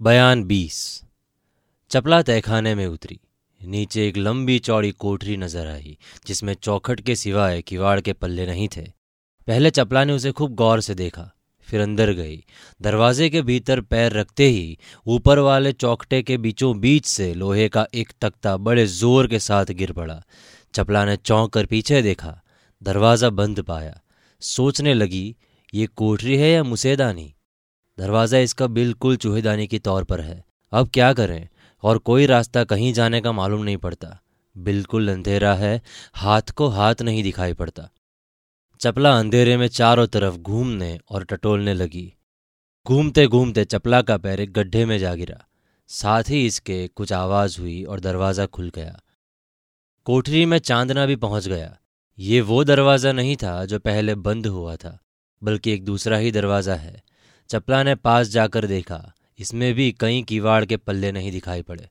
बयान बीस। चपला तहखाने में उतरी। नीचे एक लंबी चौड़ी कोठरी नज़र आई, जिसमें चौखट के सिवाय किवाड़ के पल्ले नहीं थे। पहले चपला ने उसे खूब गौर से देखा, फिर अंदर गई। दरवाजे के भीतर पैर रखते ही ऊपर वाले चौखटे के बीचों बीच से लोहे का एक तख्ता बड़े ज़ोर के साथ गिर पड़ा। चपला ने चौंक कर पीछे देखा। दरवाज़ा बंद पाया। सोचने लगी, ये कोठरी है या मुसेदानी दरवाज़ा इसका बिल्कुल चूहेदानी की तौर पर है। अब क्या करें? और कोई रास्ता कहीं जाने का मालूम नहीं पड़ता। बिल्कुल अंधेरा है, हाथ को हाथ नहीं दिखाई पड़ता। चपला अंधेरे में चारों तरफ़ घूमने और टटोलने लगी। घूमते घूमते चपला का पैर एक गड्ढे में जा गिरा। साथ ही इसके कुछ आवाज़ हुई और दरवाज़ा खुल गया। कोठरी में चांदना भी पहुँच गया। ये वो दरवाज़ा नहीं था जो पहले बंद हुआ था, बल्कि एक दूसरा ही दरवाज़ा है। चपला ने पास जाकर देखा, इसमें भी कई किवाड़ के पल्ले नहीं दिखाई पड़े।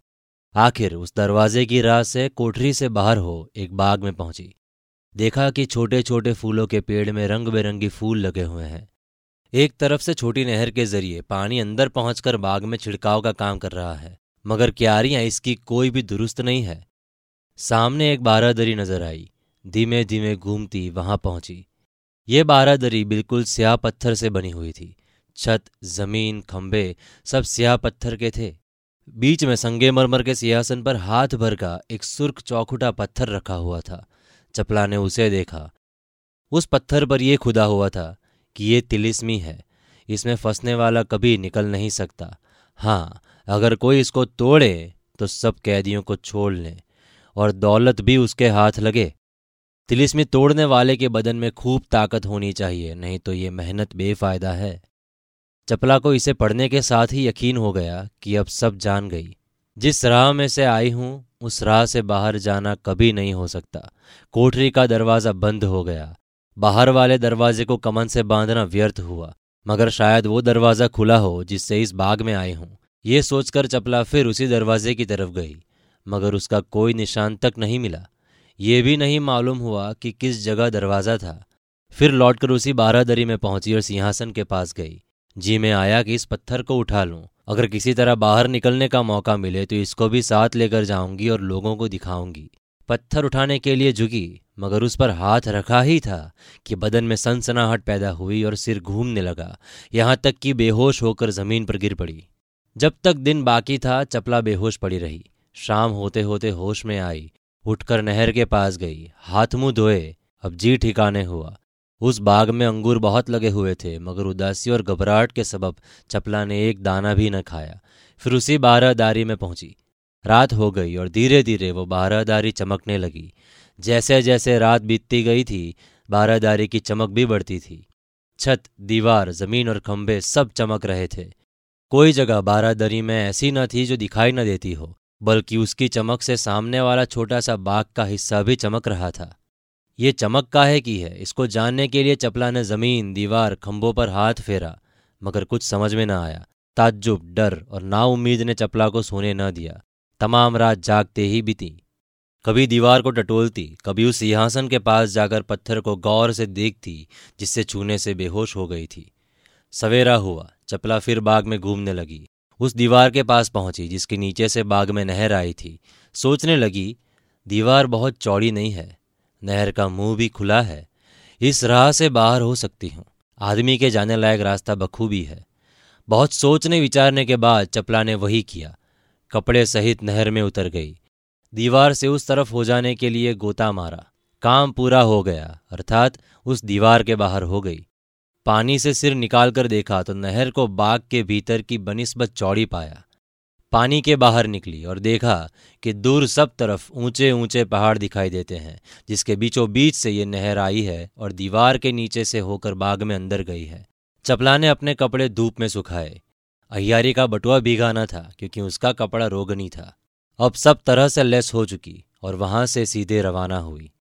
आखिर उस दरवाजे की राह से कोठरी से बाहर हो एक बाग में पहुँची। देखा कि छोटे छोटे फूलों के पेड़ में रंग बिरंगी फूल लगे हुए हैं। एक तरफ़ से छोटी नहर के ज़रिए पानी अंदर पहुंचकर बाग में छिड़काव का काम कर रहा है, मगर क्यारियाँ इसकी कोई भी दुरुस्त नहीं है। सामने एक बारादरी नज़र आई धीमे धीमे घूमती वहाँ पहुँची। ये बारादरी बिल्कुल स्याह पत्थर से बनी हुई थी छत, ज़मीन खंबे सब स्याह पत्थर के थे। बीच में संगे मरमर के सिंहासन पर हाथ भर का एक सुर्ख चौखुटा पत्थर रखा हुआ था। चपला ने उसे देखा। उस पत्थर पर यह खुदा हुआ था कि ये तिलिस्मी है। इसमें फंसने वाला कभी निकल नहीं सकता। हाँ अगर कोई इसको तोड़े तो सब कैदियों को छोड़ ले और दौलत भी उसके हाथ लगे। तिलिस्मी तोड़ने वाले के बदन में खूब ताकत होनी चाहिए, नहीं तो ये मेहनत बेफायदा है। चपला को इसे पढ़ने के साथ ही यकीन हो गया कि अब सब जान गई। जिस राह में से आई हूँ, उस राह से बाहर जाना कभी नहीं हो सकता। कोठरी का दरवाज़ा बंद हो गया। बाहर वाले दरवाजे को कमन से बांधना व्यर्थ हुआ, मगर शायद वो दरवाज़ा खुला हो जिससे इस बाग में आई हूँ। ये सोचकर चपला फिर उसी दरवाजे की तरफ़ गई, मगर उसका कोई निशान तक नहीं मिला। ये भी नहीं मालूम हुआ कि किस जगह दरवाज़ा था। फिर लौटकर उसी बारादरी में पहुँची और सिंहासन के पास गई। जी, में आया कि इस पत्थर को उठा लूँ। अगर किसी तरह बाहर निकलने का मौका मिले तो इसको भी साथ लेकर जाऊँगी और लोगों को दिखाऊँगी। पत्थर उठाने के लिए झुकी, मगर उस पर हाथ रखा ही था कि बदन में सनसनाहट पैदा हुई और सिर घूमने लगा। यहाँ तक कि बेहोश होकर ज़मीन पर गिर पड़ी। जब तक दिन बाकी था, चपला बेहोश पड़ी रही। शाम होते होते होश में आई। उठकर नहर के पास गई। हाथ मुँह धोए। अब जी, ठिकाने हुआ। उस बाग में अंगूर बहुत लगे हुए थे, मगर उदासी और घबराहट के सबब चपला ने एक दाना भी न खाया। फिर उसी बारहदारी में पहुँची। रात हो गई और धीरे धीरे वो बारहदारी चमकने लगी। जैसे जैसे रात बीतती गई थी बारहदारी की चमक भी बढ़ती थी। छत, दीवार, ज़मीन और खंभे सब चमक रहे थे। कोई जगह बारादरी में ऐसी न थी जो दिखाई न देती हो, बल्कि उसकी चमक से सामने वाला छोटा सा बाग का हिस्सा भी चमक रहा था। ये चमक काहे की है? इसको जानने के लिए चपला ने ज़मीन, दीवार, खंभों पर हाथ फेरा, मगर कुछ समझ में न आया। ताज्जुब, डर और नाउम्मीद ने चपला को सोने न दिया। तमाम रात जागते ही बीती। कभी दीवार को टटोलती, कभी उस सिंहासन के पास जाकर पत्थर को गौर से देखती, जिससे छूने से बेहोश हो गई थी। सवेरा हुआ, चपला फिर बाग में घूमने लगी। उस दीवार के पास पहुँची, जिसके नीचे से बाग में नहर आई थी। सोचने लगी, दीवार बहुत चौड़ी नहीं है। नहर का मुँह भी खुला है। इस राह से बाहर हो सकती हूँ। आदमी के जाने लायक रास्ता बखूबी है। बहुत सोचने विचारने के बाद चपला ने वही किया। कपड़े सहित नहर में उतर गई। दीवार से उस तरफ़ हो जाने के लिए गोता मारा। काम पूरा हो गया, अर्थात उस दीवार के बाहर हो गई। पानी से सिर निकालकर देखा तो नहर को बाग के भीतर की बनिस्बत चौड़ी पाया। पानी के बाहर निकली और देखा कि दूर सब तरफ़ ऊँचे ऊँचे पहाड़ दिखाई देते हैं, जिसके बीचों बीच से ये नहर आई है और दीवार के नीचे से होकर बाग में अंदर गई है। चपला ने अपने कपड़े धूप में सुखाए। अहियारी का बटुआ भीगा था, क्योंकि उसका कपड़ा रोगनी था। अब सब तरह से लेस हो चुकी और वहाँ से सीधे रवाना हुई।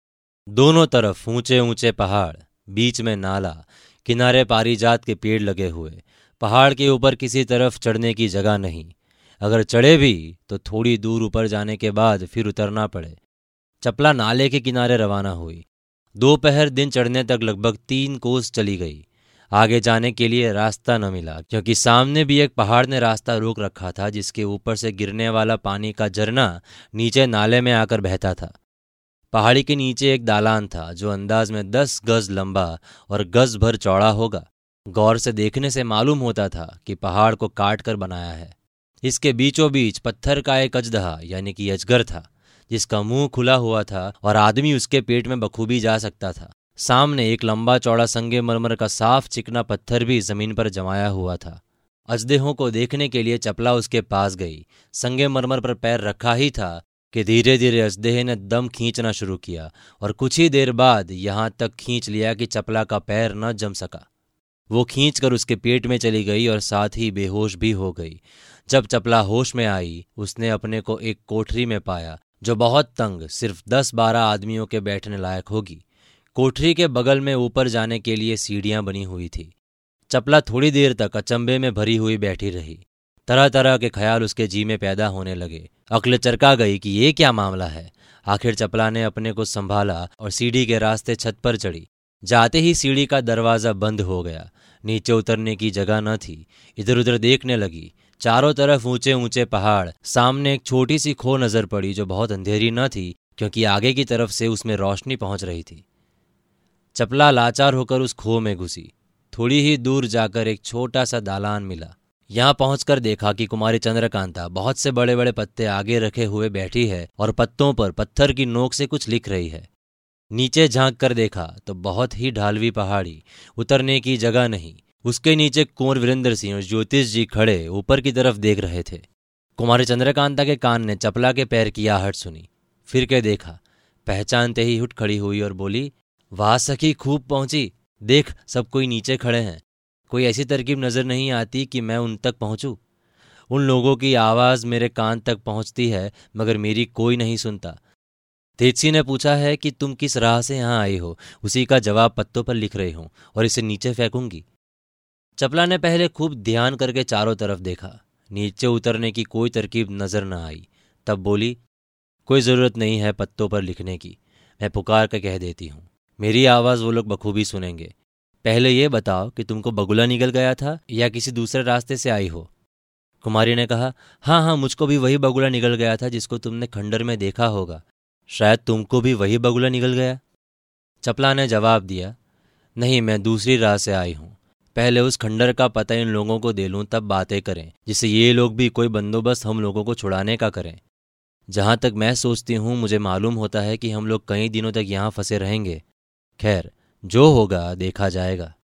दोनों तरफ़ ऊँचे ऊँचे पहाड़, बीच में नाला, किनारे पारिजात के पेड़ लगे हुए। पहाड़ के ऊपर किसी तरफ़ चढ़ने की जगह नहीं। अगर चढ़े भी तो थोड़ी दूर ऊपर जाने के बाद फिर उतरना पड़े। चपला नाले के किनारे रवाना हुई। दोपहर दिन चढ़ने तक लगभग तीन कोस चली गई। आगे जाने के लिए रास्ता न मिला, क्योंकि सामने भी एक पहाड़ ने रास्ता रोक रखा था, जिसके ऊपर से गिरने वाला पानी का झरना नीचे नाले में आकर बहता था। पहाड़ी के नीचे एक दालान था, जो अंदाज में दस गज लंबा और गज भर चौड़ा होगा। गौर से देखने से मालूम होता था कि पहाड़ को काट कर बनाया है। इसके बीचों बीच पत्थर का एक अजदहा, यानी कि अजगर था, जिसका मुँह खुला हुआ था और आदमी उसके पेट में बखूबी जा सकता था। सामने एक लंबा चौड़ा संगे मरमर का साफ़ चिकना पत्थर भी ज़मीन पर जमाया हुआ था। अजदेहों को देखने के लिए चपला उसके पास गई। संगे मरमर पर पैर रखा ही था कि धीरे धीरे अजदेह ने दम खींचना शुरू किया और कुछ ही देर बाद यहाँ तक खींच लिया कि चपला का पैर न जम सका। वो खींच कर उसके पेट में चली गई और साथ ही बेहोश भी हो गई। जब चपला होश में आई, उसने अपने को एक कोठरी में पाया, जो बहुत तंग, सिर्फ़ दस बारह आदमियों के बैठने लायक होगी। कोठरी के बगल में ऊपर जाने के लिए सीढ़ियाँ बनी हुई थी। चपला थोड़ी देर तक अचंबे में भरी हुई बैठी रही। तरह तरह के ख्याल उसके जी में पैदा होने लगे। अकल चरका गई कि ये क्या मामला है? आखिर चपला ने अपने को संभाला और सीढ़ी के रास्ते छत पर चढ़ी। जाते ही सीढ़ी का दरवाज़ा बंद हो गया। नीचे उतरने की जगह न थी। इधर उधर देखने लगी। चारों तरफ़ ऊँचे ऊँचे पहाड़, सामने एक छोटी सी खो नज़र पड़ी जो बहुत अंधेरी न थी, क्योंकि आगे की तरफ़ से उसमें रोशनी पहुँच रही थी। चपला लाचार होकर उस खो में घुसी। थोड़ी ही दूर जाकर एक छोटा सा दालान मिला। यहाँ पहुंचकर देखा कि कुमारी चंद्रकांता बहुत से बड़े बड़े पत्ते आगे रखे हुए बैठी है और पत्तों पर पत्थर की नोक से कुछ लिख रही है। नीचे झाँक कर देखा तो बहुत ही ढालवी पहाड़ी, उतरने की जगह नहीं। उसके नीचे कुंवर वीरेंद्र सिंह और ज्योतिष जी खड़े ऊपर की तरफ़ देख रहे थे। कुमारी चंद्रकांता के कान ने चपला के पैर की आहट सुनी। फिर के देखा, पहचानते ही उठ खड़ी हुई और बोली, वाह सखी, खूब पहुँची। देख, सब कोई नीचे खड़े हैं। कोई ऐसी तरकीब नज़र नहीं आती कि मैं उन तक पहुंचूं। उन लोगों की आवाज़ मेरे कान तक पहुँचती है, मगर मेरी कोई नहीं सुनता। तेजसी ने पूछा है कि तुम किस राह से यहाँ आई हो? उसी का जवाब पत्तों पर लिख रही हूँ और इसे नीचे फेंकूँगी। चपला ने पहले खूब ध्यान करके चारों तरफ़ देखा। नीचे उतरने की कोई तरकीब नज़र न आई। तब बोली, कोई ज़रूरत नहीं है पत्तों पर लिखने की। मैं पुकार कर कह देती हूँ। मेरी आवाज़ वो लोग बखूबी सुनेंगे। पहले ये बताओ कि तुमको बगुला निकल गया था या किसी दूसरे रास्ते से आई हो? कुमारी ने कहा हाँ हाँ मुझको भी वही बगुला निकल गया था जिसको तुमने खंडर में देखा होगा। शायद तुमको भी वही बगुला निकल गया? चपला ने जवाब दिया, नहीं, मैं दूसरी राह से आई हूँ। पहले उस खंडर का पता इन लोगों को दे लूँ, तब बातें करें, जिससे ये लोग भी कोई बंदोबस्त हम लोगों को छुड़ाने का करें। जहाँ तक मैं सोचती हूँ, मुझे मालूम होता है कि हम लोग कई दिनों तक यहाँ फंसे रहेंगे। खैर, जो होगा, देखा जाएगा।